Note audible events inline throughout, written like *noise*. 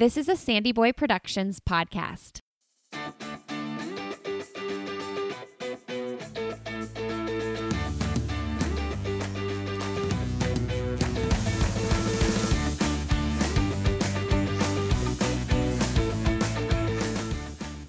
This is a Sandy Boy Productions podcast.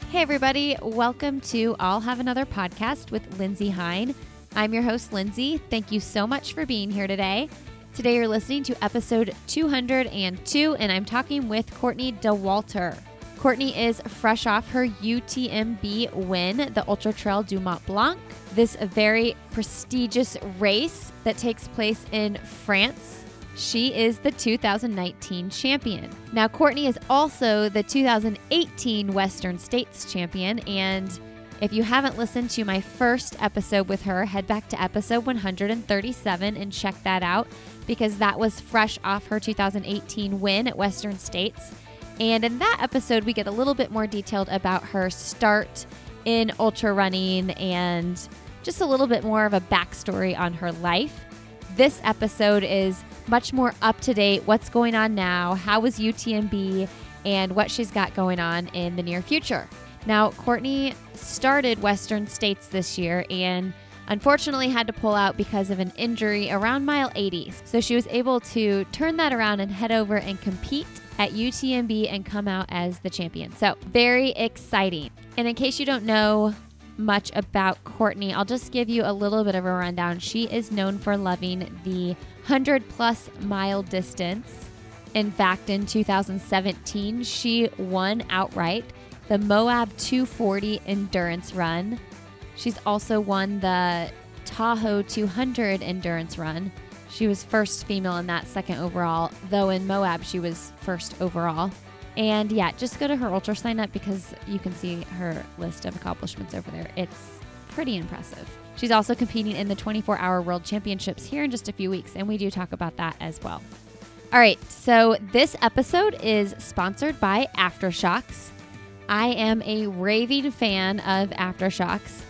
Hey, everybody. Welcome to I'll Have Another podcast with Lindsey Hein. I'm your host, Lindsey. Thank you so much for being here today. Today, you're listening to episode 202, and I'm talking with Courtney Dauwalter. Courtney is fresh off her UTMB win, the Ultra Trail du Mont Blanc. This very prestigious race that takes place in France she is the 2019 champion. Now, Courtney is also the 2018 Western States champion. And if you haven't listened to my first episode with her, head back to episode 137 and check that out because that was fresh off her 2018 win at Western States. And in that episode, we get a little bit more detailed about her start in ultra running and just a little bit more of a backstory on her life. This episode is much more up to date. What's going on now? How was UTMB? And what she's got going on in the near future. Now, Courtney started Western States this year and unfortunately had to pull out because of an injury around mile 80. So she was able to turn that around and head over and compete at UTMB and come out as the champion. So, very exciting. And in case you don't know much about Courtney, I'll just give you a little bit of a rundown. She is known for loving the 100 plus mile distance. In fact, in 2017, she won outright the Moab 240 endurance run. She's also won the Tahoe 200 endurance run. She was first female in that, second overall, though in Moab she was first overall. And yeah, just go to her UltraSignup because you can see her list of accomplishments over there. It's pretty impressive. She's also competing in the 24 hour world championships here in just a few weeks, and we do talk about that as well. All right, so this episode is sponsored by AfterShokz. I am a raving fan of AfterShokz.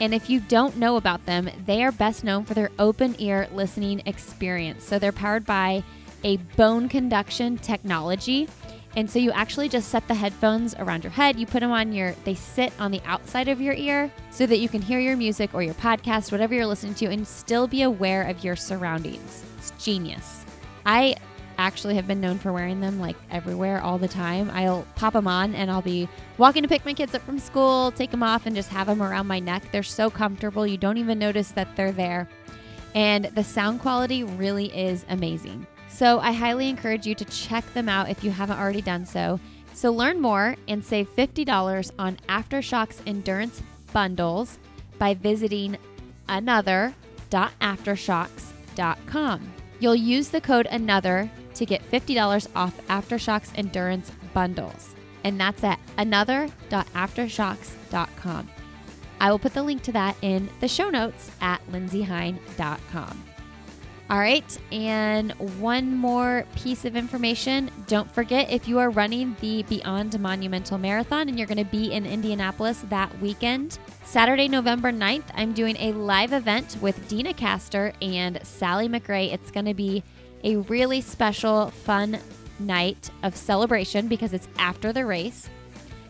And if you don't know about them, they are best known for their open ear listening experience. So they're powered by a bone conduction technology. And so you actually just set the headphones around your head. You put them on your, they sit on the outside of your ear so that you can hear your music or your podcast, whatever you're listening to, and still be aware of your surroundings. It's genius. I actually have been known for wearing them like everywhere all the time. I'll pop them on and I'll be walking to pick my kids up from school, take them off, and just have them around my neck. They're so comfortable. You don't even notice that they're there. And the sound quality really is amazing. So I highly encourage you to check them out if you haven't already done so. So learn more and save $50 on AfterShokz Endurance bundles by visiting another.aftershokz.com. You'll use the code another to get $50 off AfterShokz Endurance bundles. And that's at another.aftershokz.com. I will put the link to that in the show notes at lindseyhein.com. All right, and one more piece of information. Don't forget if you are running the Beyond Monumental Marathon and you're going to be in Indianapolis that weekend, Saturday, November 9th, I'm doing a live event with Deena Kastor and Sally McRae. It's going to be a really special, fun night of celebration because it's after the race.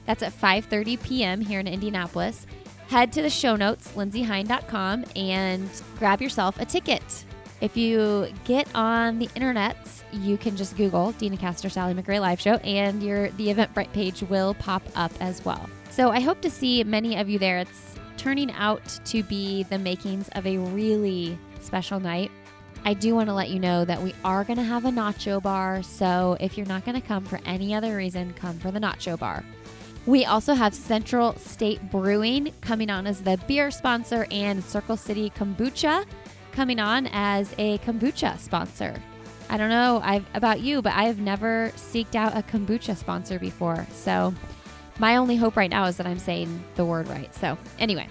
That's at 5:30 p.m. here in Indianapolis. Head to the show notes, lindseyhein.com, and grab yourself a ticket. If you get on the internets, you can just Google Deena Kastor Sally McRae live show, and your the Eventbrite page will pop up as well. So I hope to see many of you there. It's turning out to be the makings of a really special night. I do want to let you know that we are going to have a nacho bar. So if you're not going to come for any other reason, come for the nacho bar. We also have Central State Brewing coming on as the beer sponsor and Circle City Kombucha coming on as a kombucha sponsor. I don't know I've, about you, but I have never seeked out a kombucha sponsor before. So my only hope right now is that I'm saying the word right. So, anyway,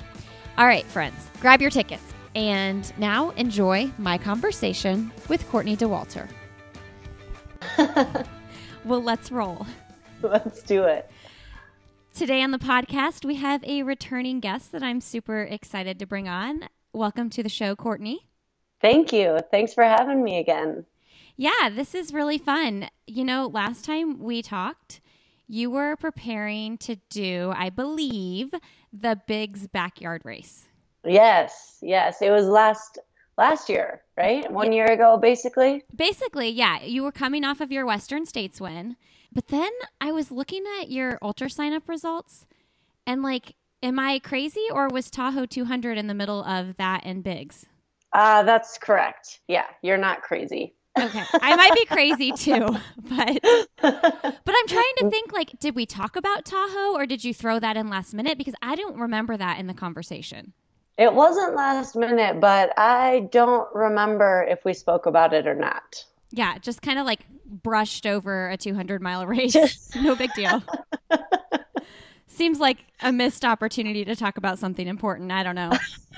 all right, friends, grab your tickets. And now enjoy my conversation with Courtney Dauwalter. *laughs* well, let's roll. Let's do it. Today on the podcast, we have a returning guest that I'm super excited to bring on. Welcome to the show, Courtney. Thank you. Thanks for having me again. Yeah, this is really fun. You know, last time we talked, you were preparing to do, I believe, the Big's backyard race. Yes, yes. It was last last year, right? One year ago, basically. Basically, yeah. You were coming off of your Western States win. But then I was looking at your UltraSignup results and like, am I crazy or was Tahoe 200 in the middle of that and Big's? Uh, that's correct. Yeah, you're not crazy. Okay. I might be crazy *laughs* too, but but I'm trying to think like did we talk about Tahoe or did you throw that in last minute because I don't remember that in the conversation. It wasn't last minute, but I don't remember if we spoke about it or not. Yeah, just kind of like brushed over a 200 mile race. *laughs* *laughs* no big deal. Seems like a missed opportunity to talk about something important. I don't know.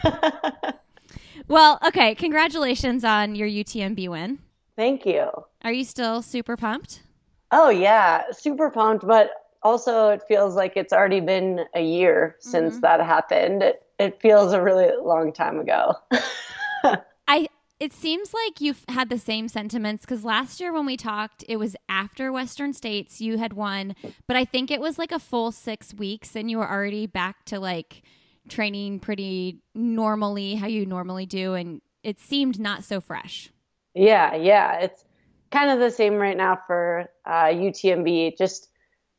*laughs* well, okay. Congratulations on your UTMB win. Thank you. Are you still super pumped? Oh, yeah. Super pumped. But also, it feels like it's already been a year since mm-hmm. that happened. It, it feels a really long time ago. *laughs* I it seems like you've had the same sentiments because last year when we talked, it was after Western States you had won, but I think it was like a full six weeks and you were already back to like training pretty normally, how you normally do, and it seemed not so fresh. Yeah, yeah, it's kind of the same right now for uh, UTMB, just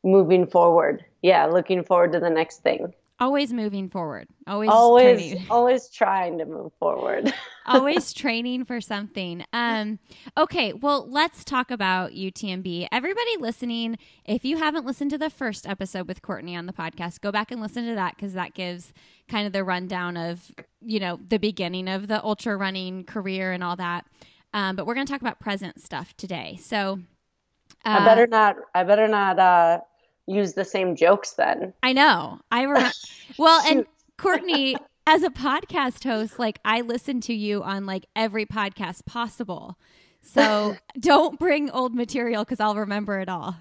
moving forward. Yeah, looking forward to the next thing. Always moving forward. Always always training. *laughs* always trying to move forward. *laughs* always training for something. Um okay, well, let's talk about UTMB. Everybody listening, if you haven't listened to the first episode with Courtney on the podcast, go back and listen to that cuz that gives kind of the rundown of, you know, the beginning of the ultra running career and all that. Um, but we're going to talk about present stuff today. So uh, I better not I better not uh use the same jokes then. I know. I *laughs* remember. well, and Courtney, *laughs* as a podcast host, like I listen to you on like every podcast possible. So *laughs* don't bring old material because I'll remember it all.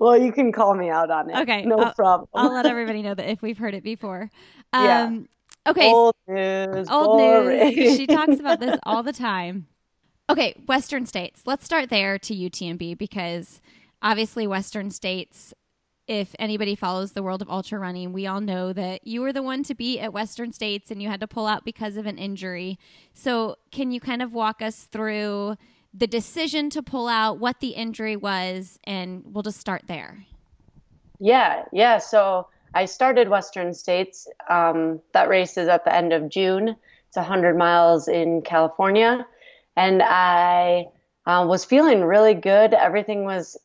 well, you can call me out on it. Okay. No I'll, problem. I'll let everybody know that if we've heard it before. Um, yeah. Okay. Old news. Old boring. news. She talks about this all the time. Okay. Western states. Let's start there to UTMB because obviously Western states if anybody follows the world of ultra running, we all know that you were the one to beat at Western States and you had to pull out because of an injury. So, can you kind of walk us through the decision to pull out, what the injury was, and we'll just start there? Yeah, yeah. So, I started Western States. Um, that race is at the end of June. It's 100 miles in California. And I uh, was feeling really good. Everything was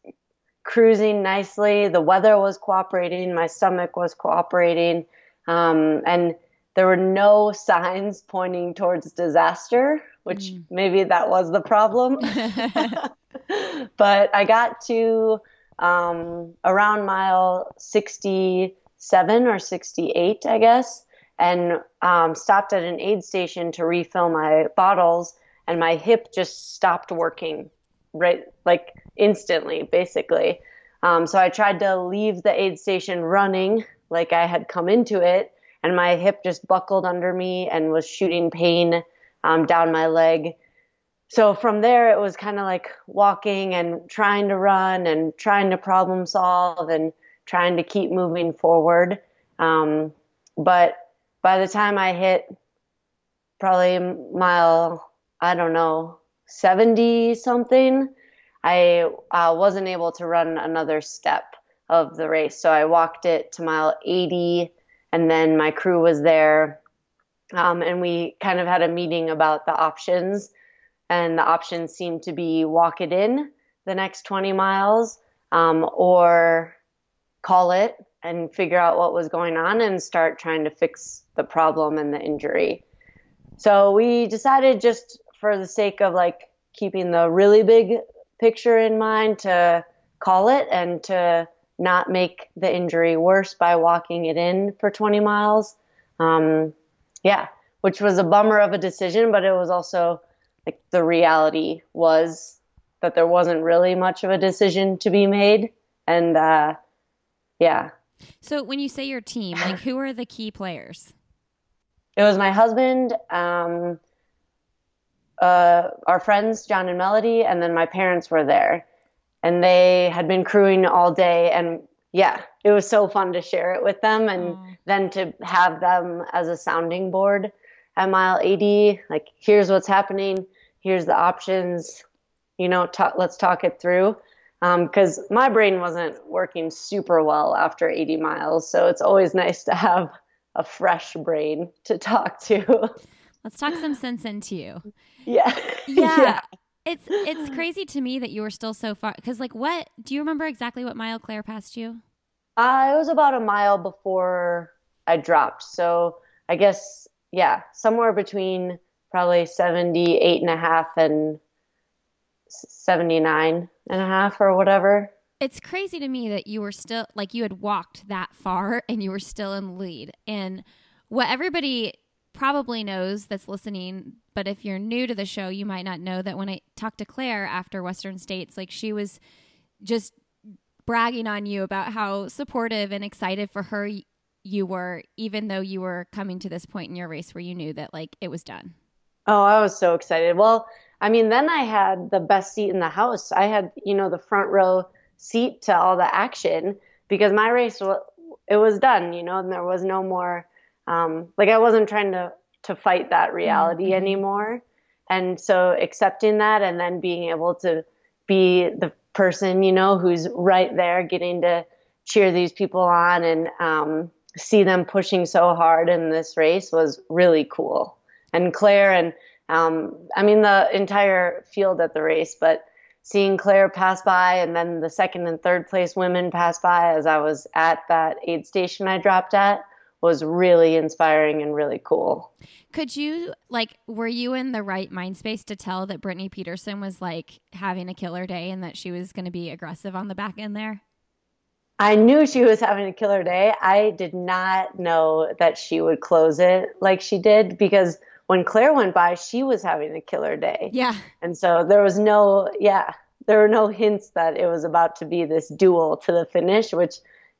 cruising nicely. The weather was cooperating. My stomach was cooperating. Um, and there were no signs pointing towards disaster, which mm. maybe that was the problem. *laughs* *laughs* but I got to um, around mile 67 or 68, I guess, and um, stopped at an aid station to refill my bottles, and my hip just stopped working right like instantly, basically. Um, so I tried to leave the aid station running like I had come into it, and my hip just buckled under me and was shooting pain um, down my leg. So from there, it was kind of like walking and trying to run and trying to problem solve and trying to keep moving forward. Um, but by the time I hit probably mile, I don't know, 70 something, I uh, wasn't able to run another step of the race. So I walked it to mile 80, and then my crew was there. Um, and we kind of had a meeting about the options. And the options seemed to be walk it in the next 20 miles um, or call it and figure out what was going on and start trying to fix the problem and the injury. So we decided just for the sake of like keeping the really big picture in mind to call it and to not make the injury worse by walking it in for 20 miles. Um, yeah, which was a bummer of a decision, but it was also like the reality was that there wasn't really much of a decision to be made. And uh, yeah. So when you say your team, like who are the key players? It was my husband, um, uh, our friends John and Melody, and then my parents were there. and they had been crewing all day. And yeah, it was so fun to share it with them and oh. then to have them as a sounding board at mile 80. Like, here's what's happening, here's the options, you know, talk, let's talk it through. Because um, my brain wasn't working super well after 80 miles. So it's always nice to have a fresh brain to talk to. *laughs* Let's talk some sense into you. Yeah. *laughs* Yeah. yeah. It's it's crazy to me that you were still so far because like what do you remember exactly what mile Clare passed you? Uh, it was about a mile before I dropped. So I guess yeah, somewhere between probably 78 and a half and 79 and a half or whatever. It's crazy to me that you were still like you had walked that far and you were still in the lead. And what everybody probably knows that's listening, but if you're new to the show, you might not know that when I talked to Clare after Western States, like she was just bragging on you about how supportive and excited for her you were, even though you were coming to this point in your race where you knew that like it was done. Oh, I was so excited. Well, I mean, then I had the best seat in the house. I had, you know, the front row seat to all the action because my race it was done, you know, and there was no more um, like I wasn't trying to to fight that reality mm-hmm. anymore. And so accepting that and then being able to be the person, you know, who's right there getting to cheer these people on and um, see them pushing so hard in this race was really cool. And Clare and um, I mean the entire field at the race, but seeing Clare pass by and then the second and third place women pass by as I was at that aid station I dropped at was really inspiring and really cool. Could you like were you in the right mind space to tell that Brittany Peterson was like having a killer day and that she was going to be aggressive on the back end there? I knew she was having a killer day. I did not know that she would close it like she did because when Clare went by, she was having a killer day. Yeah. And so there was no, yeah, there were no hints that it was about to be this duel to the finish, which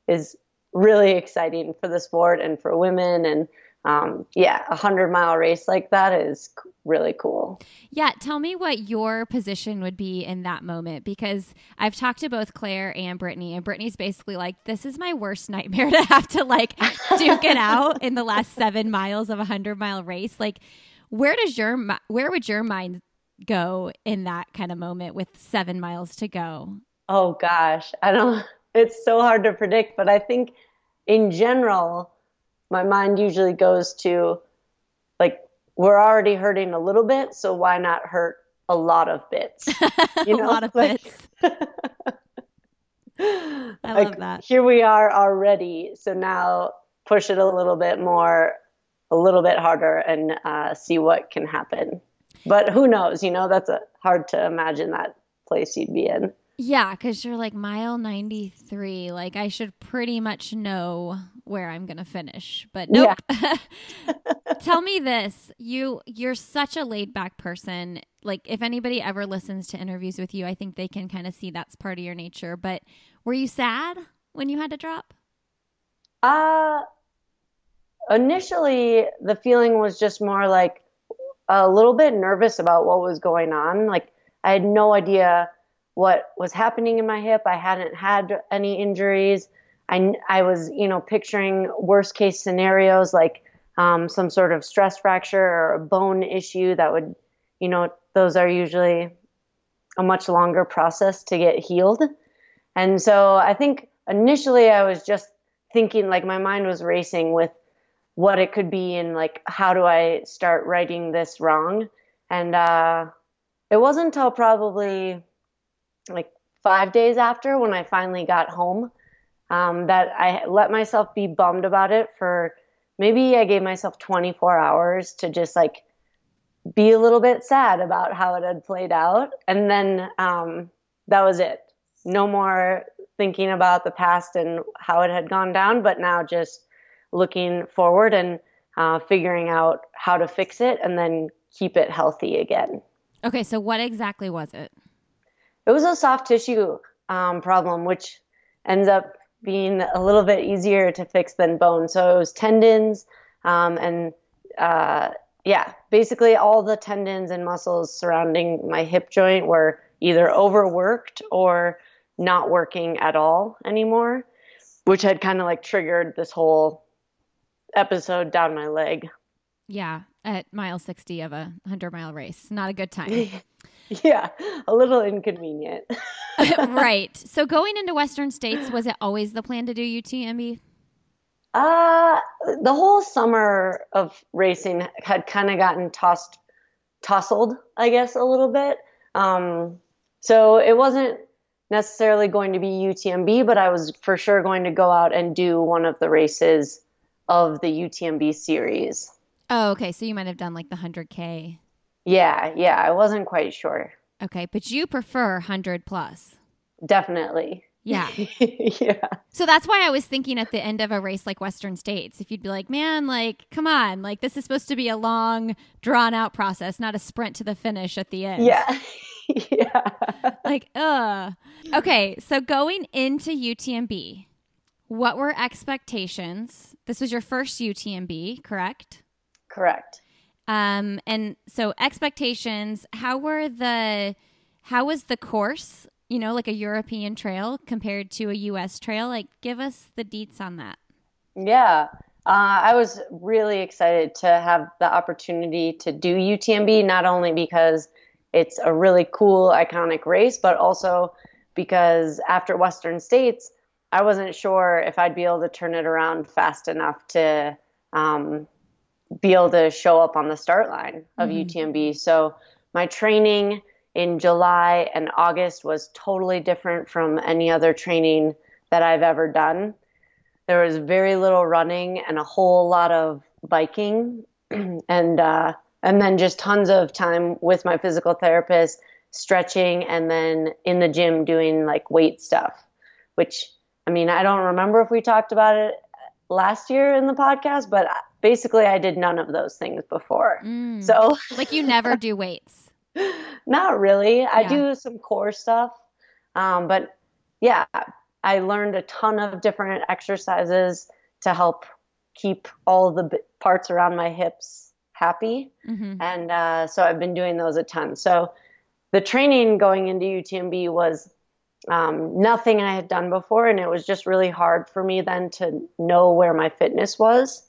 is really exciting for the sport and for women and um, yeah, a hundred mile race like that is really cool. Yeah, tell me what your position would be in that moment because I've talked to both Clare and Brittany, and Brittany's basically like, "This is my worst nightmare *laughs* to have to like duke it out in the last seven miles of a hundred mile race." Like, where does your where would your mind go in that kind of moment with seven miles to go? Oh gosh, I don't *laughs* it's so hard to predict, but I think in general, my mind usually goes to like we're already hurting a little bit, so why not hurt a lot of bits? *laughs* You know? a lot of like, bits. *laughs* I like, love that. Here we are already, so now push it a little bit more, a little bit harder, and uh, see what can happen. But who knows? You know, that's a, hard to imagine that place you'd be in. Yeah, because you're like mile 93. Like, I should pretty much know where I'm going to finish. But nope. Yeah. *laughs* *laughs* Tell me this. You you're such a laid back person. Like if anybody ever listens to interviews with you, I think they can kind of see that's part of your nature. But were you sad when you had to drop? Uh initially the feeling was just more like a little bit nervous about what was going on. Like I had no idea what was happening in my hip. I hadn't had any injuries. I, I was, you know, picturing worst case scenarios like um, some sort of stress fracture or a bone issue that would, you know, those are usually a much longer process to get healed. And so I think initially I was just thinking like my mind was racing with what it could be and like how do I start writing this wrong. And uh, it wasn't until probably like five days after when I finally got home um, that I let myself be bummed about it for maybe I gave myself 24 hours to just like be a little bit sad about how it had played out. And then um, that was it. No more thinking about the past and how it had gone down, but now just looking forward and uh, figuring out how to fix it and then keep it healthy again. Okay, so what exactly was it? It was a soft tissue um, problem, which ends up being a little bit easier to fix than bone. So it was tendons um, and uh, yeah, basically all the tendons and muscles surrounding my hip joint were either overworked or not working at all anymore, which had kind of like triggered this whole episode down my leg. Yeah, at mile 60 of a 100 mile race. Not a good time. *laughs* *laughs* yeah, a little inconvenient. *laughs* *laughs* right. So going into Western States, was it always the plan to do UTMB? Uh, the whole summer of racing had kind of gotten tossed, tussled, I guess, a little bit. Um, so it wasn't necessarily going to be UTMB, but I was for sure going to go out and do one of the races of the UTMB series. Oh, okay. So you might have done like the 100K. Yeah, yeah. I wasn't quite sure. Okay. But you prefer 100 plus. Definitely. Yeah. *laughs* yeah. So that's why I was thinking at the end of a race like Western States, if you'd be like, man, like, come on, like, this is supposed to be a long, drawn out process, not a sprint to the finish at the end. Yeah. *laughs* yeah. Like, uh. Okay. So going into UTMB, what were expectations? This was your first UTMB, correct? Correct. Um, and so expectations, how were the, how was the course, you know, like a European trail compared to a US trail? Like, give us the deets on that. Yeah. Uh, I was really excited to have the opportunity to do UTMB, not only because it's a really cool, iconic race, but also because after Western States, I wasn't sure if I'd be able to turn it around fast enough to um, be able to show up on the start line of mm-hmm. UTMB. So my training in July and August was totally different from any other training that I've ever done. There was very little running and a whole lot of biking, *clears throat* and uh, and then just tons of time with my physical therapist, stretching, and then in the gym doing like weight stuff, which I mean, I don't remember if we talked about it last year in the podcast, but basically I did none of those things before. Mm. So, *laughs* like, you never do weights? *laughs* Not really. Yeah. I do some core stuff. Um, but yeah, I learned a ton of different exercises to help keep all the parts around my hips happy. Mm-hmm. And uh, so I've been doing those a ton. So the training going into UTMB was um, nothing I had done before, and it was just really hard for me then to know where my fitness was.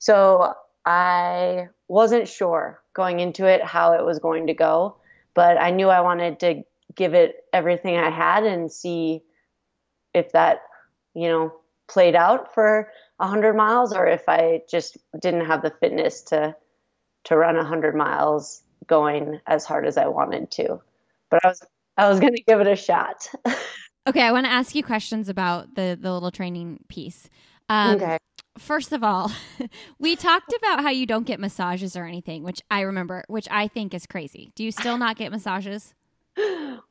So I wasn't sure going into it how it was going to go, but I knew I wanted to give it everything I had and see if that, you know, played out for 100 miles or if I just didn't have the fitness to to run 100 miles going as hard as I wanted to. But I was I was going to give it a shot. *laughs* okay, I want to ask you questions about the the little training piece. Um, okay. First of all, *laughs* we talked about how you don't get massages or anything, which I remember, which I think is crazy. Do you still not get massages?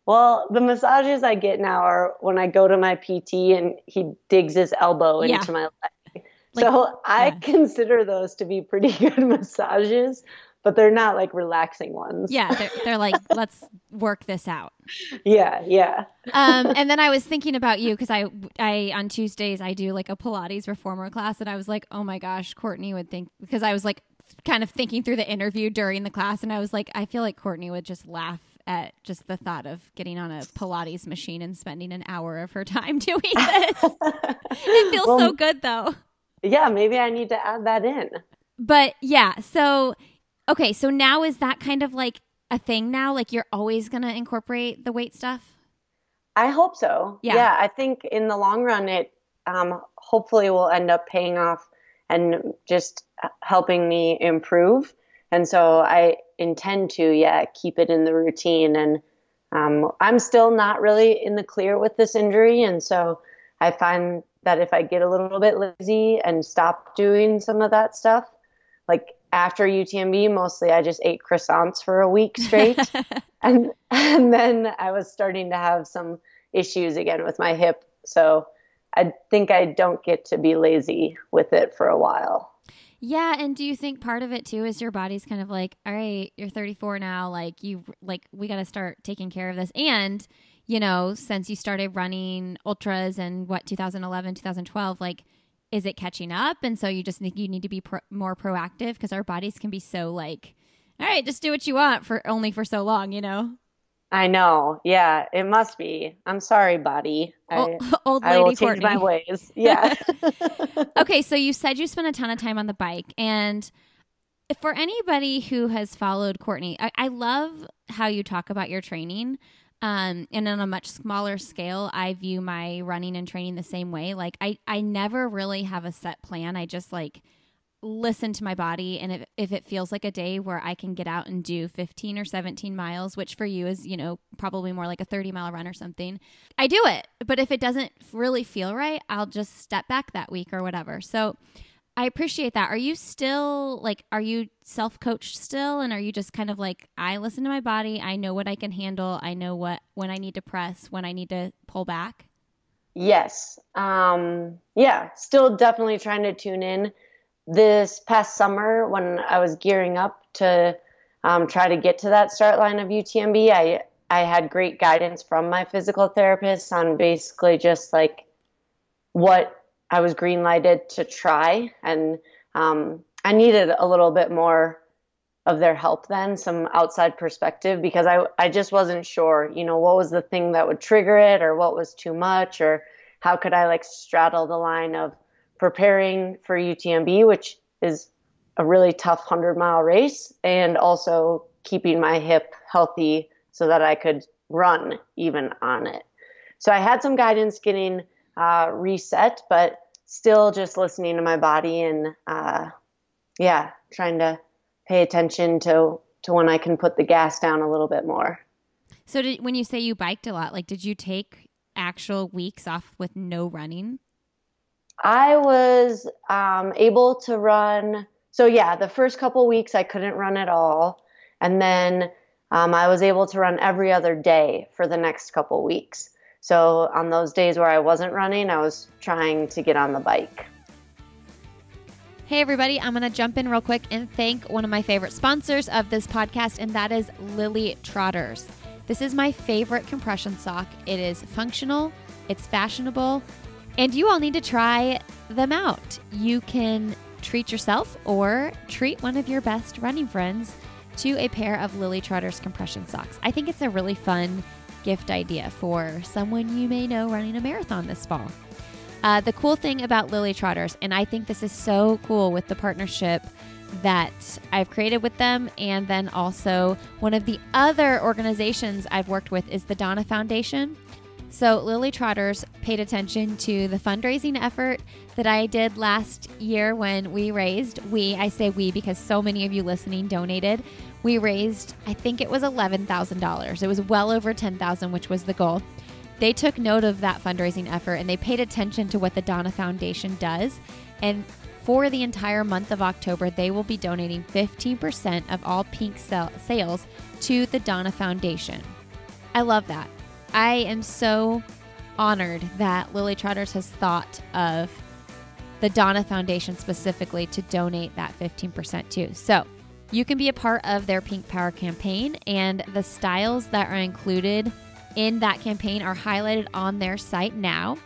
Well, the massages I get now are when I go to my PT and he digs his elbow yeah. into my leg. Like, so I yeah. consider those to be pretty *laughs* good massages but they're not like relaxing ones. Yeah, they're, they're like, *laughs* let's work this out. Yeah, yeah. um, and then I was *laughs* thinking about you because I, I on Tuesdays I do like a Pilates reformer class, and I was like, oh my gosh, Courtney would think because I was like kind of thinking through the interview during the class, and I was like, I feel like Courtney would just laugh at just the thought of getting on a Pilates machine and spending an hour of her time *laughs* doing this. it feels well, so good though. Yeah, maybe I need to add that in. But yeah, so Okay, so now is that kind of like a thing now? Like you're always going to incorporate the weight stuff? I hope so. Yeah. yeah, I think in the long run, it um, hopefully will end up paying off and just helping me improve. And so I intend to, yeah, keep it in the routine. And um, I'm still not really in the clear with this injury. And so I find that if I get a little bit lazy and stop doing some of that stuff, like after UTMB, mostly I just ate croissants for a week *laughs* straight. and and then I was starting to have some issues again with my hip. So I think I don't get to be lazy with it for a while. Yeah, and do you think part of it too is your body's kind of like, all right, you're 34 now, like you like we got to start taking care of this and you know, since you started running ultras and what 2011, 2012, like is it catching up? And so you just think you need to be pro- more proactive because our bodies can be so like, all right, just do what you want for only for so long, you know? I know. Yeah, it must be. I'm sorry, body. I, *laughs* old lady I will change Courtney. my ways. *laughs* Yeah. *laughs* okay, so you said you spent a ton of time on the bike, and for anybody who has followed Courtney, I, I love how you talk about your training. Um, and on a much smaller scale, I view my running and training the same way. Like I, I never really have a set plan. I just like listen to my body and if, if it feels like a day where i can get out and do 15 or 17 miles which for you is you know probably more like a 30 mile run or something i do it but if it doesn't really feel right i'll just step back that week or whatever so i appreciate that. Are you still like are you self-coached still? And are you just kind of like i listen to my body. I know what i can handle. I know what when i need to press when i need to pull back? Yes. Um yeah still definitely trying to tune in. This past summer when I was gearing up to um, try to get to that start line of UTMB, I I had great guidance from my physical therapist on basically just like what I was green lighted to try, and um, I needed a little bit more of their help then, some outside perspective, because I I just wasn't sure, you know, what was the thing that would trigger it, or what was too much, or how could I like straddle the line of preparing for UTMB, which is a really tough 100 mile race, and also keeping my hip healthy so that I could run even on it. So I had some guidance getting uh, reset, but still just listening to my body and uh, yeah, trying to pay attention to to when I can put the gas down a little bit more. So did, when you say you biked a lot, like did you take actual weeks off with no running? I was um, able to run. So yeah, the first couple weeks I couldn't run at all, and then um, I was able to run every other day for the next couple weeks. So on those days where I wasn't running, I was trying to get on the bike. Hey, everybody, I'm going to jump in real quick and thank one of my favorite sponsors of this podcast, and that is Lily Trotters. This is my favorite compression sock. It is functional, it's fashionable, and you all need to try them out. You can treat yourself or treat one of your best running friends to a pair of Lily Trotters compression socks. I think it's a really fun gift idea for someone you may know running a marathon this fall. Uh, the cool thing about Lily Trotters, and I think this is so cool with the partnership that I've created with them, and then also one of the other organizations I've worked with is the Donna Foundation. So, Lily Trotters paid attention to the fundraising effort that I did last year when we raised, we, I say we because so many of you listening donated. We raised, I think it was $11,000. It was well over 10,000, which was the goal. They took note of that fundraising effort and they paid attention to what the Donna Foundation does. And for the entire month of October, they will be donating 15% of all pink sales to the Donna Foundation. I love that. I am so honored that Lily Trotters has thought of the Donna Foundation specifically to donate that 15% to. So you can be a part of their Pink Power campaign, and the styles that are included in that campaign are highlighted on their site now.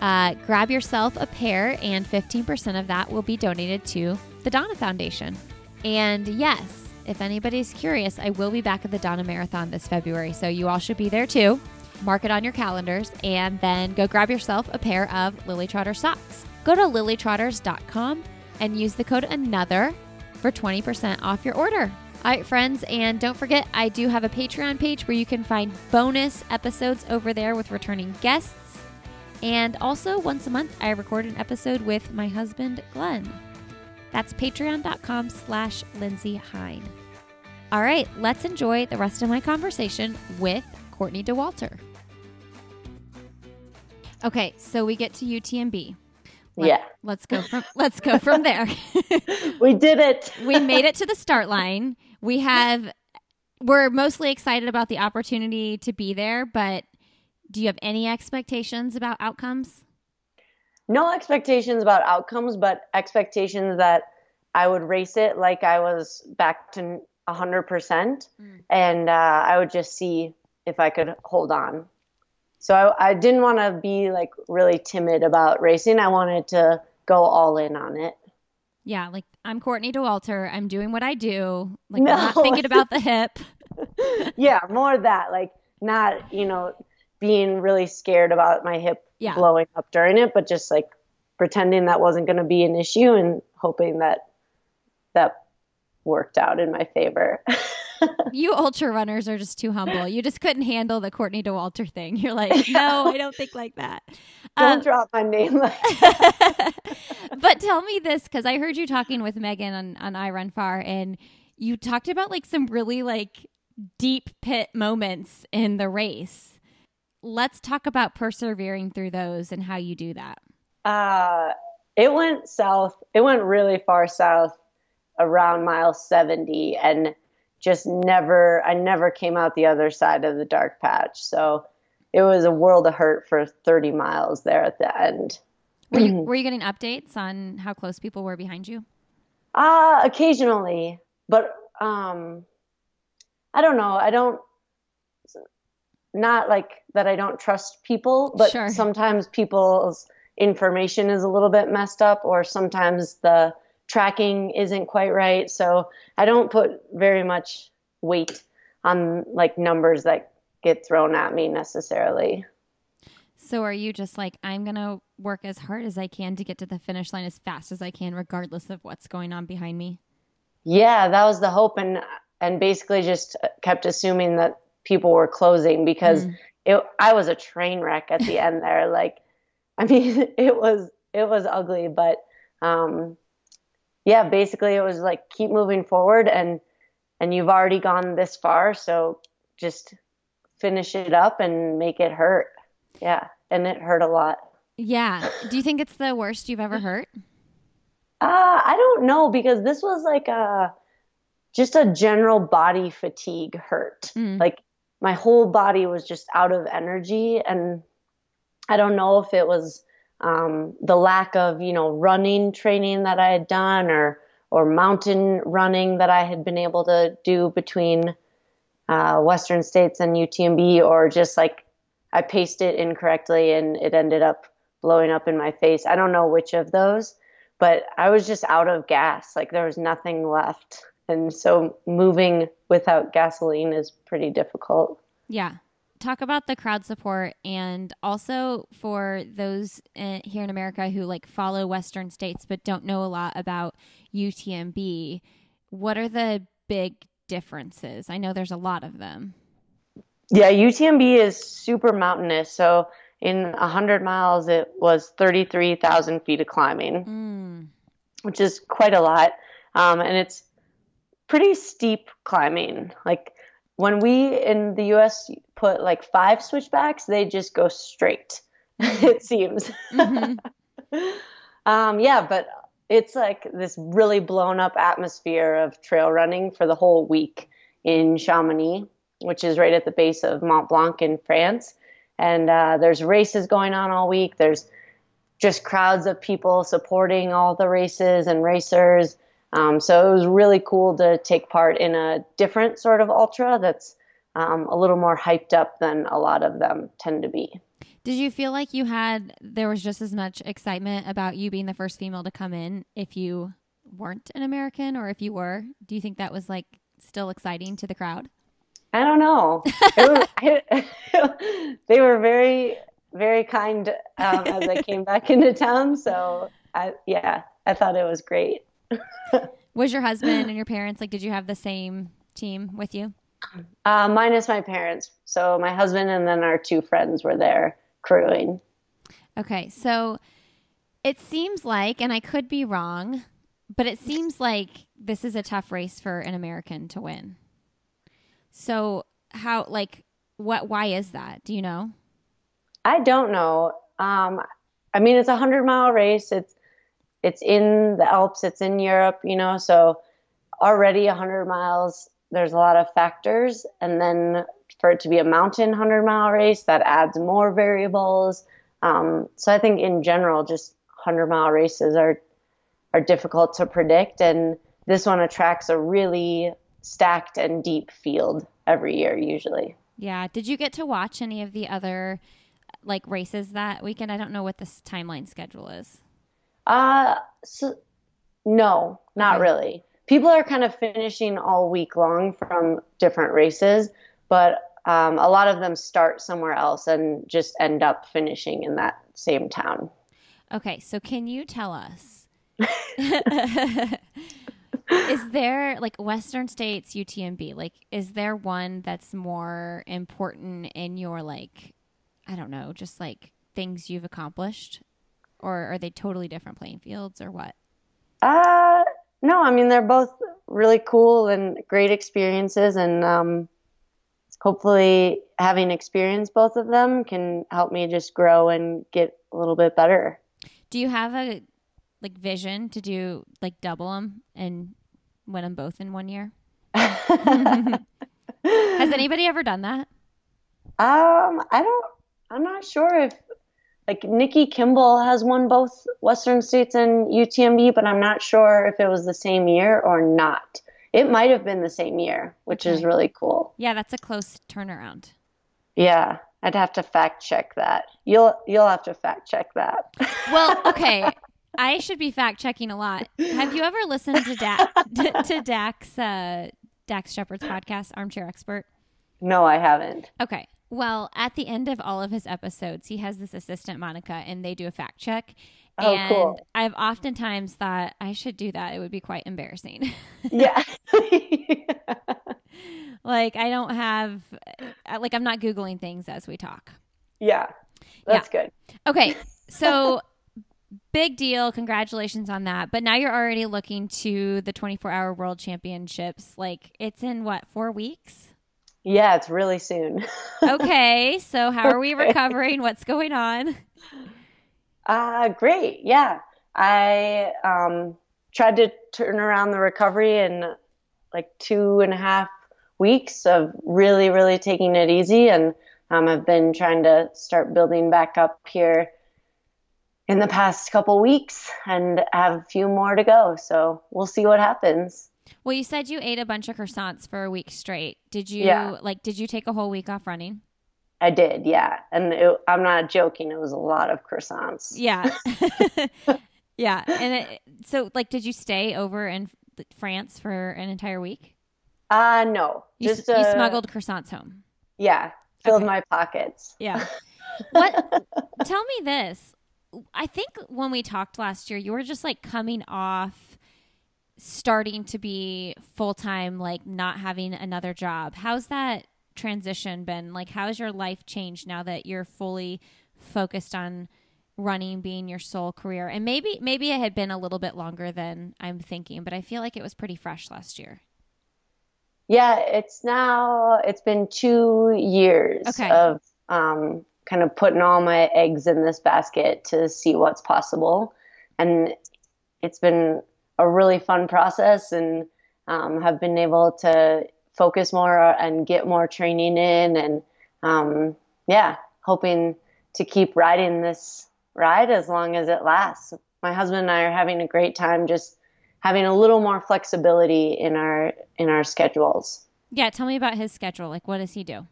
Uh, grab yourself a pair, and 15% of that will be donated to the Donna Foundation. And yes, if anybody's curious, I will be back at the Donna Marathon this February, so you all should be there too mark it on your calendars, and then go grab yourself a pair of Lily Trotter socks. Go to lilytrotters.com and use the code ANOTHER for 20% off your order. All right, friends, and don't forget, I do have a Patreon page where you can find bonus episodes over there with returning guests. And also, once a month, I record an episode with my husband, Glenn. That's patreon.com slash Lindsey Hein. All right, let's enjoy the rest of my conversation with Courtney Dauwalter. Okay, so we get to UTMB. Let, yeah. Let's go from let's go from there. *laughs* we did it. *laughs* we made it to the start line. We have we're mostly excited about the opportunity to be there, but do you have any expectations about outcomes? No expectations about outcomes, but expectations that I would race it like I was back to 100%. Mm. And uh, I would just see if I could hold on. So I, I didn't want to be like really timid about racing. I wanted to go all in on it. Yeah, like I'm Courtney Dauwalter. I'm doing what I do. Like no. Not thinking about the hip. *laughs* yeah, more that. Like not, you know, being really scared about my hip Yeah. blowing up during it, but just like pretending that wasn't going to be an issue and hoping that that worked out in my favor. *laughs* You ultra runners are just too humble. You just couldn't handle the Courtney Dauwalter thing. You're like, *laughs* no, I don't think like that. Don't Um, drop my name like *laughs* but tell me this because I heard you talking with Megan on, on iRunFar, and you talked about like some really like deep pit moments in the race. Let's talk about persevering through those and how you do that. Uh, it went south. It went really far south around mile 70 and just never, I never came out the other side of the dark patch. So it was a world of hurt for 30 miles there at the end. Were you, *clears throat* were you getting updates on how close people were behind you? Uh, occasionally, but um, I don't know. I don't, not like that I don't trust people, but Sure. sometimes people's information is a little bit messed up, or sometimes the tracking isn't quite right. So I don't put very much weight on like numbers that get thrown at me necessarily. So are you just like, I'm going to work as hard as I can to get to the finish line as fast as I can, regardless of what's going on behind me? Yeah, that was the hope, and and basically just kept assuming that people were closing because Mm. it. I was a train wreck at the end there. Like, I mean, *laughs* it was it was ugly, but um, yeah, basically it was like keep moving forward, and and you've already gone this far, so just finish it up and make it hurt. Yeah, and it hurt a lot. Yeah. Do you think it's the worst you've ever hurt? Uh, I don't know because this was like a just a general body fatigue hurt. Mm. Like my whole body was just out of energy, and I don't know if it was um, the lack of you know running training that I had done or or mountain running that I had been able to do between uh, Western States and UTMB, or just like I paced it incorrectly and it ended up blowing up in my face. I don't know which of those, but I was just out of gas. Like there was nothing left. And so moving without gasoline is pretty difficult. Yeah. Talk about the crowd support and also for those uh, here in America who like follow Western states but don't know a lot about UTMB. What are the big differences? I know there's a lot of them. Yeah, UTMB is super mountainous. So in 100 miles, it was 33,000 feet of climbing, Mm. which is quite a lot. Um, and it's pretty steep climbing. Like when we in the US put like five switchbacks, they just go straight, *laughs* it seems. Mhm. *laughs* um, yeah, but it's like this really blown up atmosphere of trail running for the whole week in Chamonix, which is right at the base of Mont Blanc in France. And uh, there's races going on all week. There's just crowds of people supporting all the races and racers. Um, so it was really cool to take part in a different sort of ultra that's um, a little more hyped up than a lot of them tend to be. Did you feel like you had there was just as much excitement about you being the first female to come in if you weren't an American or if you were? Do you think that was like still exciting to the crowd? I don't know. It was, *laughs* *laughs* they were very, very kind um, as I came back *laughs* into town. So, I, yeah, I thought it was great. Was your husband and your parents like did you have the same team with you? Uh, minus my parents. So, my husband and then our two friends were there crewing. Okay, so it seems like, and I could be wrong, but it seems like this is a tough race for an American to win. So, how, like, what, why is that? Do you know? I don't know. Um, I mean, it's a hundred mile race. It's it's in the Alps. It's in Europe. You know, so already a hundred miles. There's a lot of factors, and then for it to be a mountain hundred mile race, that adds more variables. Um, so I think in general, just hundred mile races are are difficult to predict, and this one attracts a really stacked and deep field every year, usually. Yeah. Did you get to watch any of the other like races that weekend? I don't know what this timeline schedule is. Uh, so, no, not Okay. really. People are kind of finishing all week long from different races, but um, a lot of them start somewhere else and just end up finishing in that same town. Okay, so can you tell us? *laughs* is there like Western States UTMB? Like, is there one that's more important in your like, I don't know, just like things you've accomplished, or are they totally different playing fields, or what? Uh, no, I mean they're both really cool and great experiences, and um, hopefully having experienced both of them can help me just grow and get a little bit better. Do you have a like vision to do like double them and win them both in one year? *laughs* Has anybody ever done that? Um, I don't. I'm not sure if like Nikki Kimball has won both Western States and UTMB, but I'm not sure if it was the same year or not. It might have been the same year, which okay. is really cool. Yeah, that's a close turnaround. Yeah, I'd have to fact check that. You'll you'll have to fact check that. *laughs* Well, okay. I should be fact checking a lot. Have you ever listened to Dax *laughs* to Dax uh, Dax Shepard's podcast, Armchair Expert? No, I haven't. Okay. Well, at the end of all of his episodes, he has this assistant Monica, and they do a fact check. Oh, and cool. I've oftentimes thought I should do that. It would be quite embarrassing. *laughs* yeah. *laughs* like I don't have uh, like I'm not googling things as we talk. Yeah. That's yeah. good. Okay. So *laughs* big deal. Congratulations on that. But now you're already looking to the 24-hour world championships. Like it's in what, 4 weeks? Yeah, it's really soon. okay. So how are we *laughs* recovering? What's going on? Uh, great. Yeah. I um, tried to turn around the recovery in like two and a half weeks of really, really taking it easy. And um, I've been trying to start building back up here in the past couple weeks and have a few more to go. So we'll see what happens. Well, you said you ate a bunch of croissants for a week straight. Did you yeah. like? Did you take a whole week off running? I did, yeah. And it, I'm not joking. It was a lot of croissants. Yeah. *laughs* *laughs* yeah. And it, so, like, did you stay over in France for an entire week? Uh, no. You, just you uh, smuggled croissants home. Yeah. Filled Okay. my pockets. Yeah. *laughs* What? Tell me this. I think when we talked last year, you were just like coming off starting to be full time, like not having another job. How's that transition been? Like, how's your life changed now that you're fully focused on running being your sole career? And maybe maybe it had been a little bit longer than I'm thinking, but I feel like it was pretty fresh last year. Yeah, it's now it's been two years Okay. of um, kind of putting all my eggs in this basket to see what's possible, and it's been a really fun process, and um, have been able to focus more and get more training in, and um, yeah, hoping to keep riding this ride as long as it lasts. My husband and I are having a great time just having a little more flexibility in our in our schedules. Yeah, tell me about his schedule. Like, what does he do?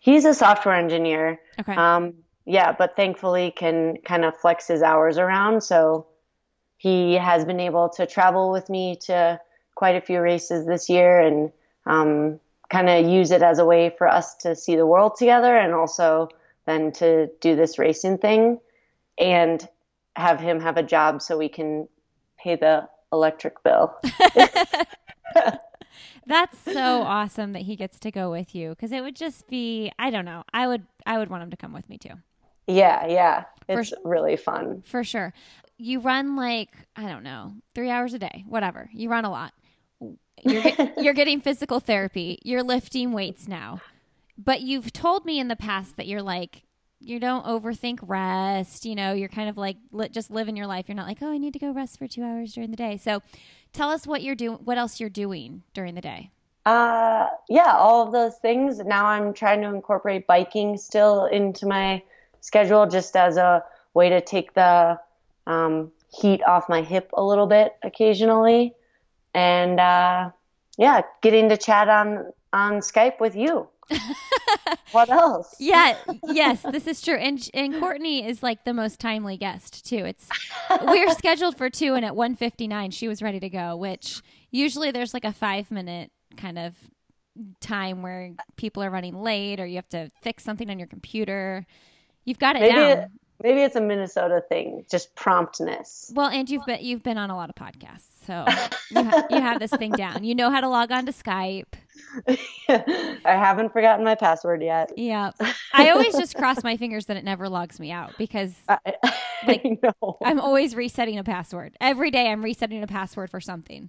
He's a software engineer. Okay. Um, yeah, but thankfully can kind of flex his hours around. So he has been able to travel with me to quite a few races this year and um, kind of use it as a way for us to see the world together and also then to do this racing thing and have him have a job so we can pay the electric bill. *laughs* *laughs* That's so awesome that he gets to go with you because it would just be I don't know. I would I would want him to come with me too. Yeah, yeah. It's su- really fun. For sure. You run like, I don't know, 3 hours a day, whatever. You run a lot. You're get, *laughs* you're getting physical therapy. You're lifting weights now. But you've told me in the past that you're like you don't overthink rest, you know, you're kind of like li- just living your life. You're not like, "Oh, I need to go rest for 2 hours during the day." So, tell us what you're doing what else you're doing during the day. Uh, yeah, all of those things. Now I'm trying to incorporate biking still into my schedule just as a way to take the um, heat off my hip a little bit occasionally. And uh, yeah, getting to chat on, on Skype with you. *laughs* what else? Yeah, *laughs* yes, this is true. And and Courtney is like the most timely guest too. It's *laughs* we're scheduled for two, and at one fifty nine, she was ready to go. Which usually there's like a five minute kind of time where people are running late or you have to fix something on your computer. You've got it Maybe down. Maybe it's a Minnesota thing, just promptness. well, and you've been you've been on a lot of podcasts, so you, ha- you have this thing down. You know how to log on to Skype. *laughs* I haven't forgotten my password yet. Yeah, I always just cross my fingers that it never logs me out because *laughs* I, Like, I know. I'm always resetting a password every day. I'm resetting a password for something.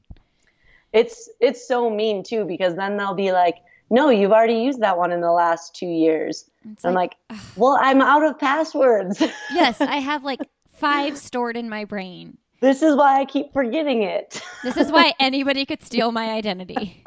It's it's so mean too because then they'll be like, "No, you've already used that one in the last two years." It's I'm like, "Well, I'm out of passwords. *laughs* yes, I have like five stored in my brain. This is why I keep forgetting it." This is why *laughs* anybody could steal my identity.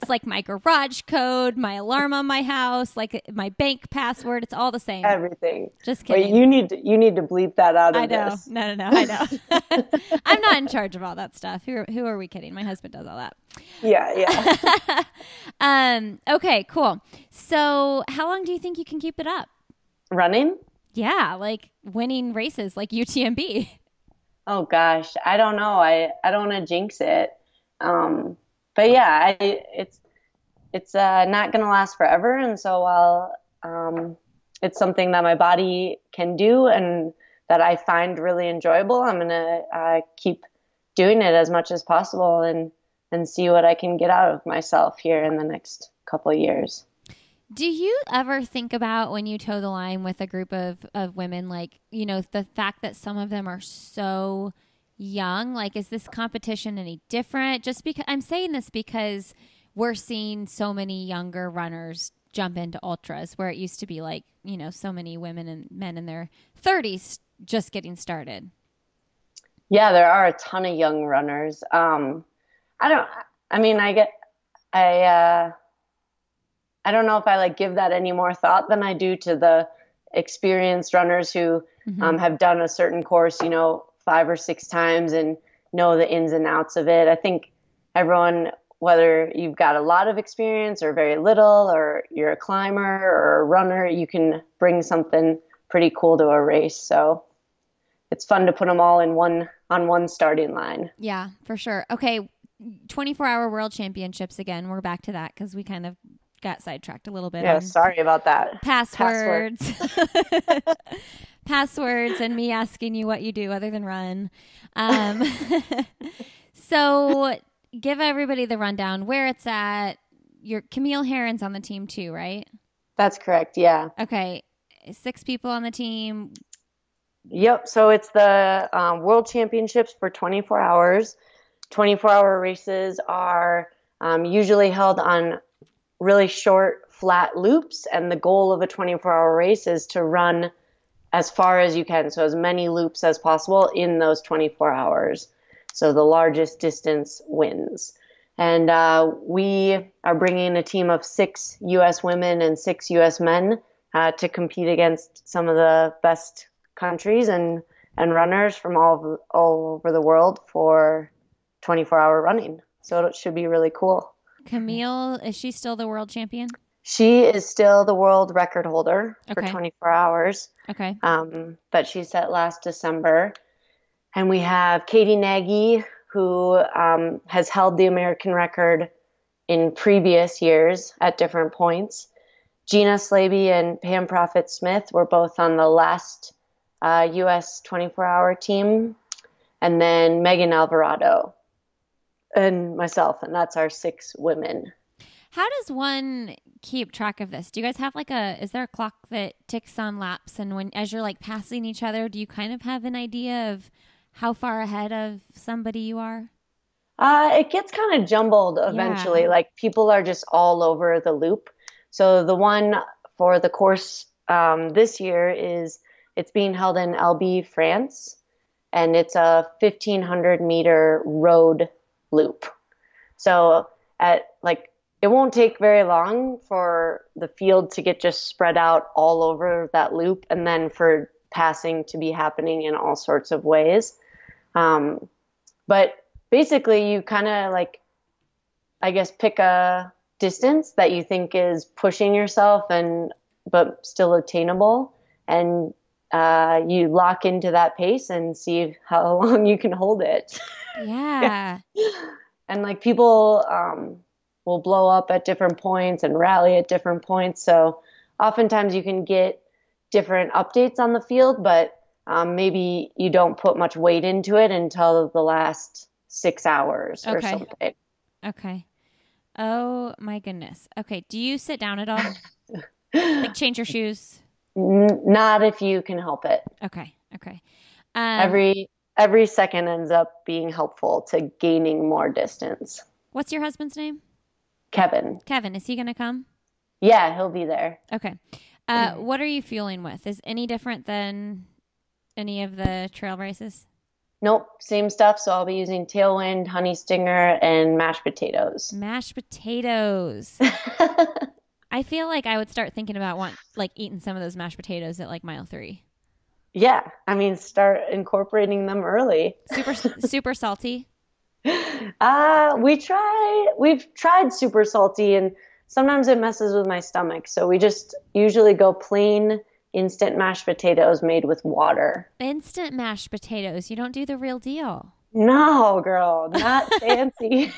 It's like my garage code, my alarm on my house, like my bank password. It's all the same. Everything. Just Wait, kidding. you need to, you need to bleep that out of I know. this. No, no, no. I know. *laughs* *laughs* I'm not in charge of all that stuff. Who, who are we kidding? My husband does all that. Yeah, yeah. Um. Okay. Cool. So, how long do you think you can keep it up? Running? Yeah, like winning races, like UTMB. Oh gosh, I don't know. I I don't want to jinx it. Um, but yeah, I it's it's uh, not going to last forever, and so while um, it's something that my body can do and that I find really enjoyable, I'm going to uh, keep doing it as much as possible and and see what I can get out of myself here in the next couple years. Do you ever think about when you toe the line with a group of, of women, like, you know, the fact that some of them are so young? Like, is this competition any different? Just because I'm saying this because we're seeing so many younger runners jump into ultras where it used to be like, you know, so many women and men in their 30s just getting started. Yeah, there are a ton of young runners. Um, I don't. I mean, I get. I. Uh, I don't know if I like give that any more thought than I do to the experienced runners who Mm-hmm. um, have done a certain course, you know, five or six times and know the ins and outs of it. I think everyone, whether you've got a lot of experience or very little, or you're a climber or a runner, you can bring something pretty cool to a race. So it's fun to put them all in one on one starting line. Yeah, for sure. Okay, 24 hour world championships again. We're back to that because we kind of got sidetracked a little bit. Yeah, sorry about that. passwords. *laughs* *laughs* passwords and me asking you what you do other than run. Um, *laughs* so give everybody the rundown where it's at. Your Camille Herron's on the team too, right? That's correct. Yeah. Okay. Six people on the team. Yep. So it's the um, World Championships for 24 hours. 24 hour races are um, usually held on really short, flat loops, and the goal of a 24 hour race is to run as far as you can, so as many loops as possible in those 24 hours. So the largest distance wins. And uh, we are bringing a team of six U.S. women and six U.S. men uh, to compete against some of the best countries and, and runners from all, all over the world for 24 hour running. So it should be really cool. Camille, is she still the world champion? She is still the world record holder for Okay. 24 hours Okay. um, but she set last December. And we have Katie Nagy, who um, has held the American record in previous years at different points. Gina Slaby and Pam Prophet Smith were both on the last uh, U.S. 24 hour team. And then Megan Alvarado and myself, and that's our six women. How does one keep track of this? Do you guys have like a is there a clock that ticks on laps and when as you're like passing each other, do you kind of have an idea of how far ahead of somebody you are? Uh, it gets kind of jumbled eventually. Yeah. Like people are just all over the loop. So the one for the course um, this year is it's being held in Albi, France, and it's a 1500 meter road loop. So at like it won't take very long for the field to get just spread out all over that loop, and then for passing to be happening in all sorts of ways. Um, but basically you kind of like i guess pick a distance that you think is pushing yourself and but still attainable and uh, you lock into that pace and see how *laughs* long you can hold it Yeah. *laughs* and like people um, will blow up at different points and rally at different points. So oftentimes you can get different updates on the field, but um, maybe you don't put much weight into it until the last six hours or Okay. something. Okay. Oh my goodness. Okay. Do you sit down at all? *laughs* like change your shoes? N- not if you can help it. Okay. Okay. Um, every every second ends up being helpful to gaining more distance. what's your husband's name? Kevin, Kevin. Is he going to come? yeah, he'll be there. Okay. Uh, what are you fueling with? Is any different than any of the trail races? Nope, same stuff. So I'll be using Tailwind, Honey Stinger, and mashed potatoes. Mashed potatoes. *laughs* I feel like I would start thinking about want like eating some of those mashed potatoes at like mile three. yeah, I mean, start incorporating them early. Super *laughs* super salty. Uh, we try. We've tried super salty, and sometimes it messes with my stomach. So we just usually go plain instant mashed potatoes made with water. Instant mashed potatoes. You don't do the real deal. No, girl, not *laughs* fancy.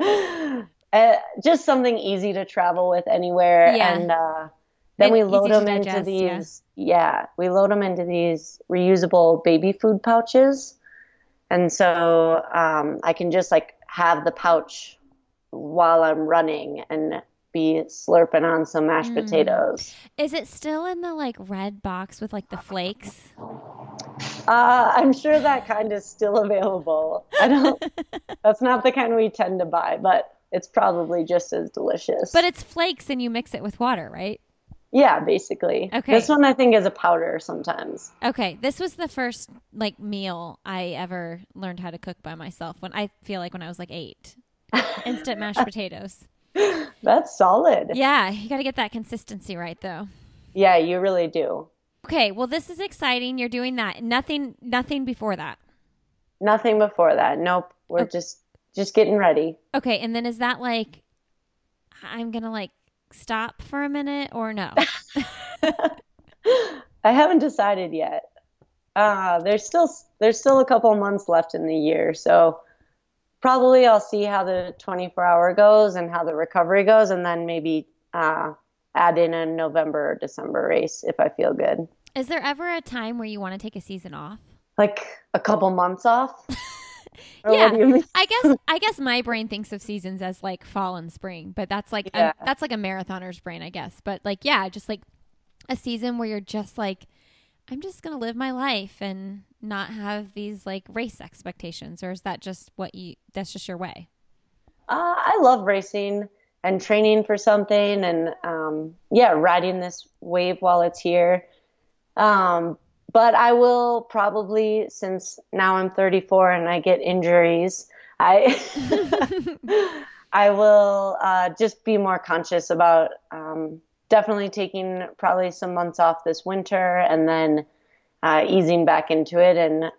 *laughs* uh, just something easy to travel with anywhere, Yeah. and uh, then we load them into digest, yeah. these. Yeah. we load them into these reusable baby food pouches, and so um, I can just like have the pouch while I'm running and be slurping on some mashed Mm. potatoes. Is it still in the like red box with like the flakes? Uh, I'm sure that kind is still *laughs* available. I don't. *laughs* that's not the kind we tend to buy, but it's probably just as delicious. But it's flakes and you mix it with water, right? yeah, basically. Okay. This one I think is a powder sometimes. Okay, this was the first like meal I ever learned how to cook by myself when I feel like when I was like 8. *laughs* Instant mashed potatoes. That's solid. Yeah, you got to get that consistency right though. Yeah, you really do. Okay, well this is exciting. You're doing that. Nothing nothing before that. Nothing before that. Nope. We're Okay. just just getting ready. Okay, and then is that like I'm going to like stop for a minute or no? *laughs* I haven't decided yet. Uh, there's still there's still a couple months left in the year, so probably I'll see how the 24 hour goes and how the recovery goes, and then maybe uh, add in a November or December race if I feel good. is there ever a time where you want to take a season off? Like a couple months off. *laughs* *laughs* Or Yeah. What do you mean? I guess *laughs* I guess my brain thinks of seasons as like fall and spring, but that's like Yeah. a, that's like a marathoner's brain, I guess. But like yeah, just like a season where you're just like I'm just going to live my life and not have these like race expectations or is that just what you that's just your way? Uh, I love racing and training for something, and um, yeah, riding this wave while it's here. Um, but I will probably, since now I'm 34 and I get injuries, I *laughs* I will uh, just be more conscious about um, definitely taking probably some months off this winter and then uh, easing back into it. And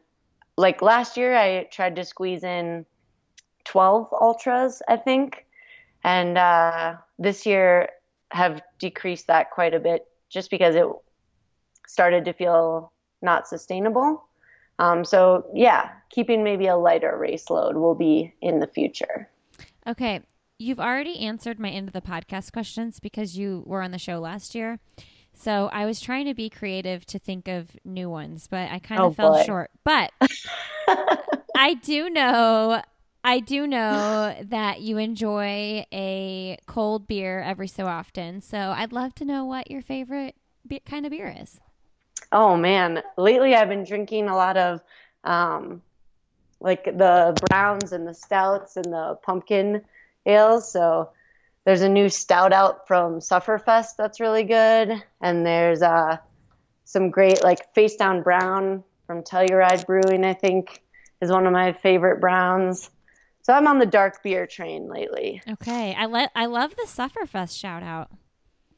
like last year, I tried to squeeze in 12 ultras, I think. And uh, this year have decreased that quite a bit just because it started to feel not sustainable. Um, so, yeah, keeping maybe a lighter race load will be in the future. Okay. You've already answered my end of the podcast questions because you were on the show last year. So I was trying to be creative to think of new ones, but I kind of Oh, fell boy. short. But *laughs* I do know I do know that you enjoy a cold beer every so often. So I'd love to know what your favorite be- kind of beer is. Oh man, lately I've been drinking a lot of um, like the browns and the stouts and the pumpkin ales. So there's a new stout out from Sufferfest that's really good, and there's uh, some great like Face Down Brown from Telluride Brewing. I think is one of my favorite browns. So I'm on the dark beer train lately. Okay. I let I love the Sufferfest shout out.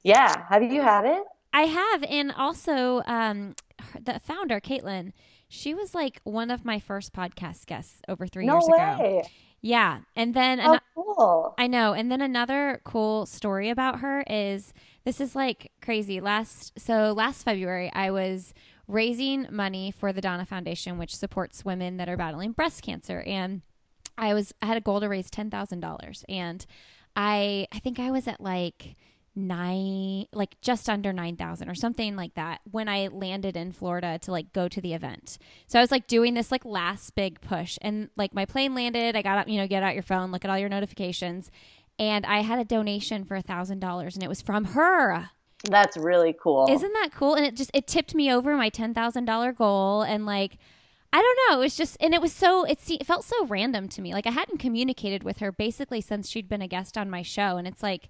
Yeah, have you had it? I have, and also um, the founder, Caitlin. She was like one of my first podcast guests over three no years ago. way. Yeah, and then Oh, an- cool. I know, and then another cool story about her is this is like crazy. Last so last February, I was raising money for the Donna Foundation, which supports women that are battling breast cancer, and I was I had a goal to raise ten thousand dollars, and I I think I was at like nine like just under 9000 or something like that when i landed in florida to like go to the event so i was like doing this like last big push and like my plane landed i got up you know get out your phone look at all your notifications and i had a donation for a thousand dollars and it was from her That's really cool. isn't that cool? And it just it tipped me over my ten thousand dollar goal, and like I don't know, it was just and it was so it, se- it felt so random to me. Like I hadn't communicated with her basically since she'd been a guest on my show, and it's like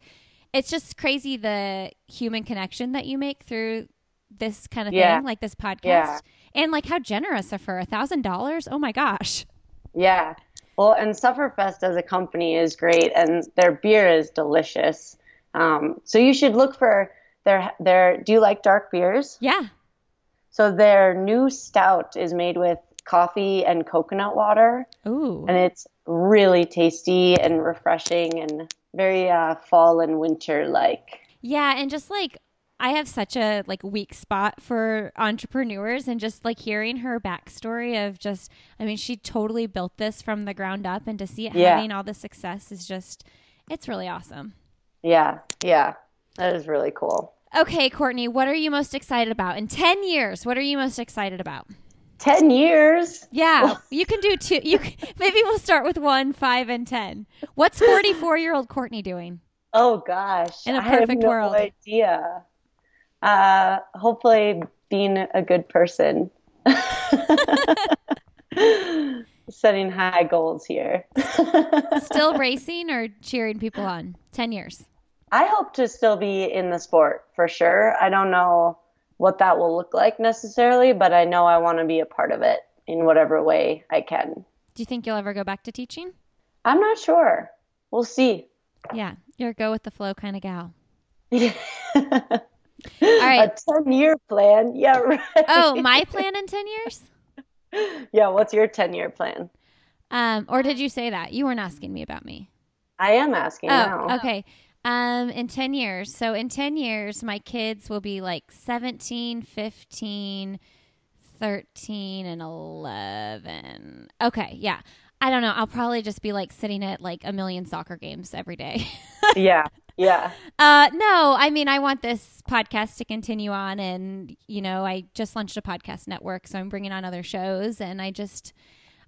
it's just crazy the human connection that you make through this kind of Yeah. thing, like this podcast, Yeah. and like how generous of her, a thousand dollars. Oh my gosh. Yeah. Well, and Sufferfest as a company is great, and their beer is delicious. Um, so you should look for their their. Do you like dark beers? Yeah. So their new stout is made with coffee and coconut water, Ooh. and it's really tasty and refreshing and very uh, fall and winter like. Yeah, and just like I have such a like weak spot for entrepreneurs and just like hearing her backstory of just I mean she totally built this from the ground up and to see it Yeah. having all the success is just it's really awesome. Yeah, yeah, that is really cool. Okay, Courtney, what are you most excited about? In 10 years, what are you most excited about? Ten years. Yeah, *laughs* you can do two. You can, maybe we'll start with 1, 5 and 10. What's 44-year-old Courtney doing? Oh gosh, In a I have no world. idea. Uh, hopefully, being a good person. *laughs* *laughs* Setting high goals here. Still racing or cheering people on? 10 years. I hope to still be in the sport for sure. I don't know what that will look like necessarily, but I know I want to be a part of it in whatever way I can. Do you think you'll ever go back to teaching? I'm not sure. We'll see. Yeah, you're a go with the flow kind of gal. *laughs* All right. A 10 year plan. Yeah, *laughs* right. Oh, my plan in 10 years? *laughs* yeah, what's your 10 year plan? Um, or did you say that? You weren't asking me about me. I am asking Oh, now. okay. Um, in 10 years. So in 10 years, my kids will be like 17, 15, 13, and 11. Okay. Yeah. I don't know. I'll probably just be like sitting at like a million soccer games every day. *laughs* Yeah, yeah. Uh, no, I mean, I want this podcast to continue on. And, you know, I just launched a podcast network, so I'm bringing on other shows. And I just,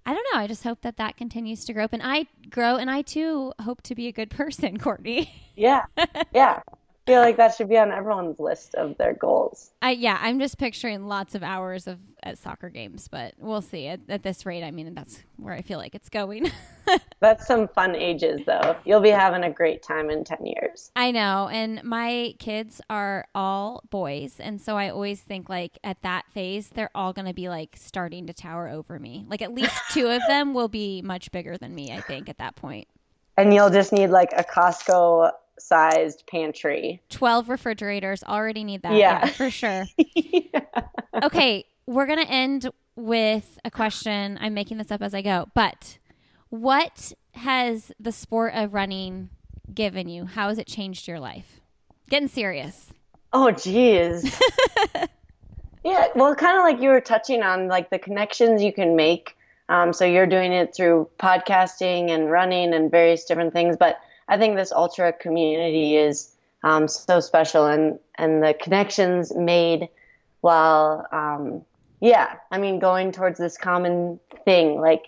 I don't know. I just hope that that continues to grow up and I grow. And I too hope to be a good *laughs* person, Courtney. Yeah, yeah. I feel like that should be on everyone's list of their goals. I, yeah, I'm just picturing lots of hours of at soccer games, but we'll see. At, at this rate, I mean, that's where I feel like it's going. *laughs* That's some fun ages, though. You'll be having a great time in 10 years. I know. And my kids are all boys. And so I always think, like, at that phase, they're all going to be like starting to tower over me. Like, at least two of them will be much bigger than me, I think, at that point. And you'll just need like a Costco sized pantry. 12 refrigerators already need that. Yeah. for sure. *laughs* Okay. We're going to end with a question. I'm making this up as I go. But what has the sport of running given you? How has it changed your life? Getting serious. Oh, geez. *laughs* yeah, well, kind of like you were touching on, like the connections you can make. Um, so you're doing it through podcasting and running and various different things. But I think this ultra community is um, so special, and and the connections made while, um, yeah, I mean, going towards this common thing, like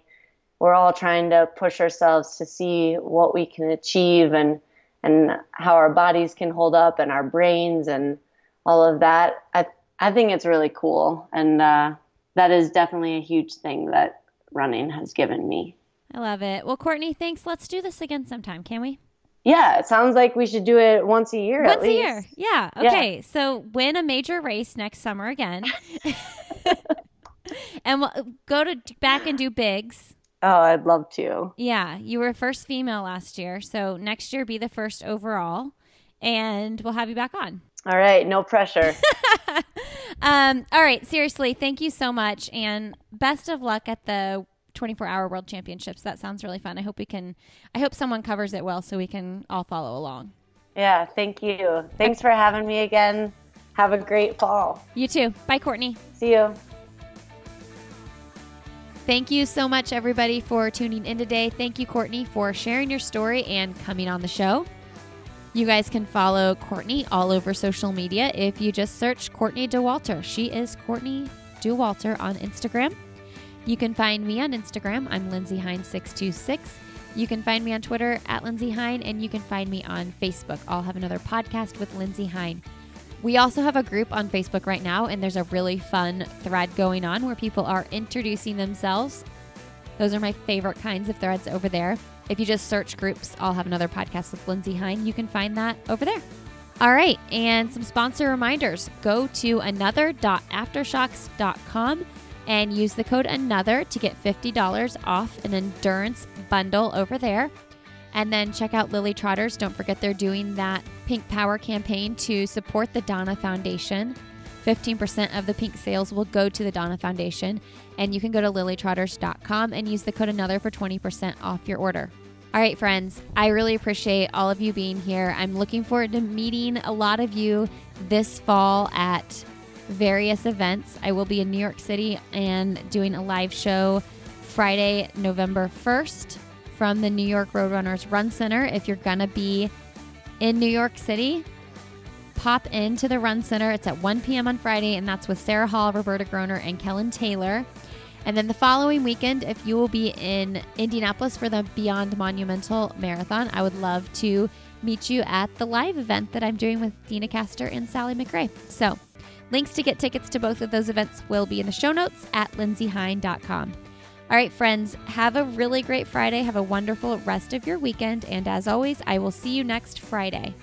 we're all trying to push ourselves to see what we can achieve and and how our bodies can hold up and our brains and all of that. I I think it's really cool, and uh, that is definitely a huge thing that running has given me. I love it. Well, Courtney, thanks. Let's do this again sometime, can we? Yeah, it sounds like we should do it once a year at Once a year. Yeah. Yeah. Okay. So win a major race next summer again. *laughs* and we'll go to back and do Big's. Oh, I'd love to. Yeah. You were first female last year. So next year be the first overall. And we'll have you back on. All right, no pressure. *laughs* Um, all right. Seriously, thank you so much. And best of luck at the 24 hour world championships. That sounds really fun. I hope we can, I hope someone covers it well so we can all follow along. yeah, thank you. Thanks for having me again. Have a great fall. You too. Bye, Courtney. See you. Thank you so much, everybody, for tuning in today. Thank you, Courtney, for sharing your story and coming on the show. You guys can follow Courtney all over social media if you just search Courtney Dauwalter. She is Courtney Dauwalter on Instagram. You can find me on Instagram. I'm Lindsey Hein626. You can find me on Twitter at Lindsey Hein, and you can find me on Facebook. I'll have another podcast with Lindsey Hein. We also have a group on Facebook right now, and there's a really fun thread going on where people are introducing themselves. Those are my favorite kinds of threads over there. If you just search groups, I'll have another podcast with Lindsey Hein. You can find that over there. All right, and some sponsor reminders. Go to another.aftershokz.com and use the code another to get $50 off an endurance bundle over there. And then check out Lily Trotters. Don't forget they're doing that Pink Power campaign to support the Donna Foundation. 15% of the pink sales will go to the Donna Foundation. And you can go to lilytrotters.com and use the code another for 20% off your order. All right, friends, I really appreciate all of you being here. I'm looking forward to meeting a lot of you this fall at various events. I will be in New York City and doing a live show Friday, November 1st from the New York Roadrunners Run Center. If you're going to be in New York City, pop into the Run Center. It's at 1 p.m. on Friday, and that's with Sarah Hall, Roberta Groner, and Kellyn Taylor. And then the following weekend, if you will be in Indianapolis for the Beyond Monumental Marathon, I would love to meet you at the live event that I'm doing with Deena Kastor and Sally McRae. So, links to get tickets to both of those events will be in the show notes at lindseyhein.com. All right, friends, have a really great Friday. Have a wonderful rest of your weekend. And as always, I will see you next Friday.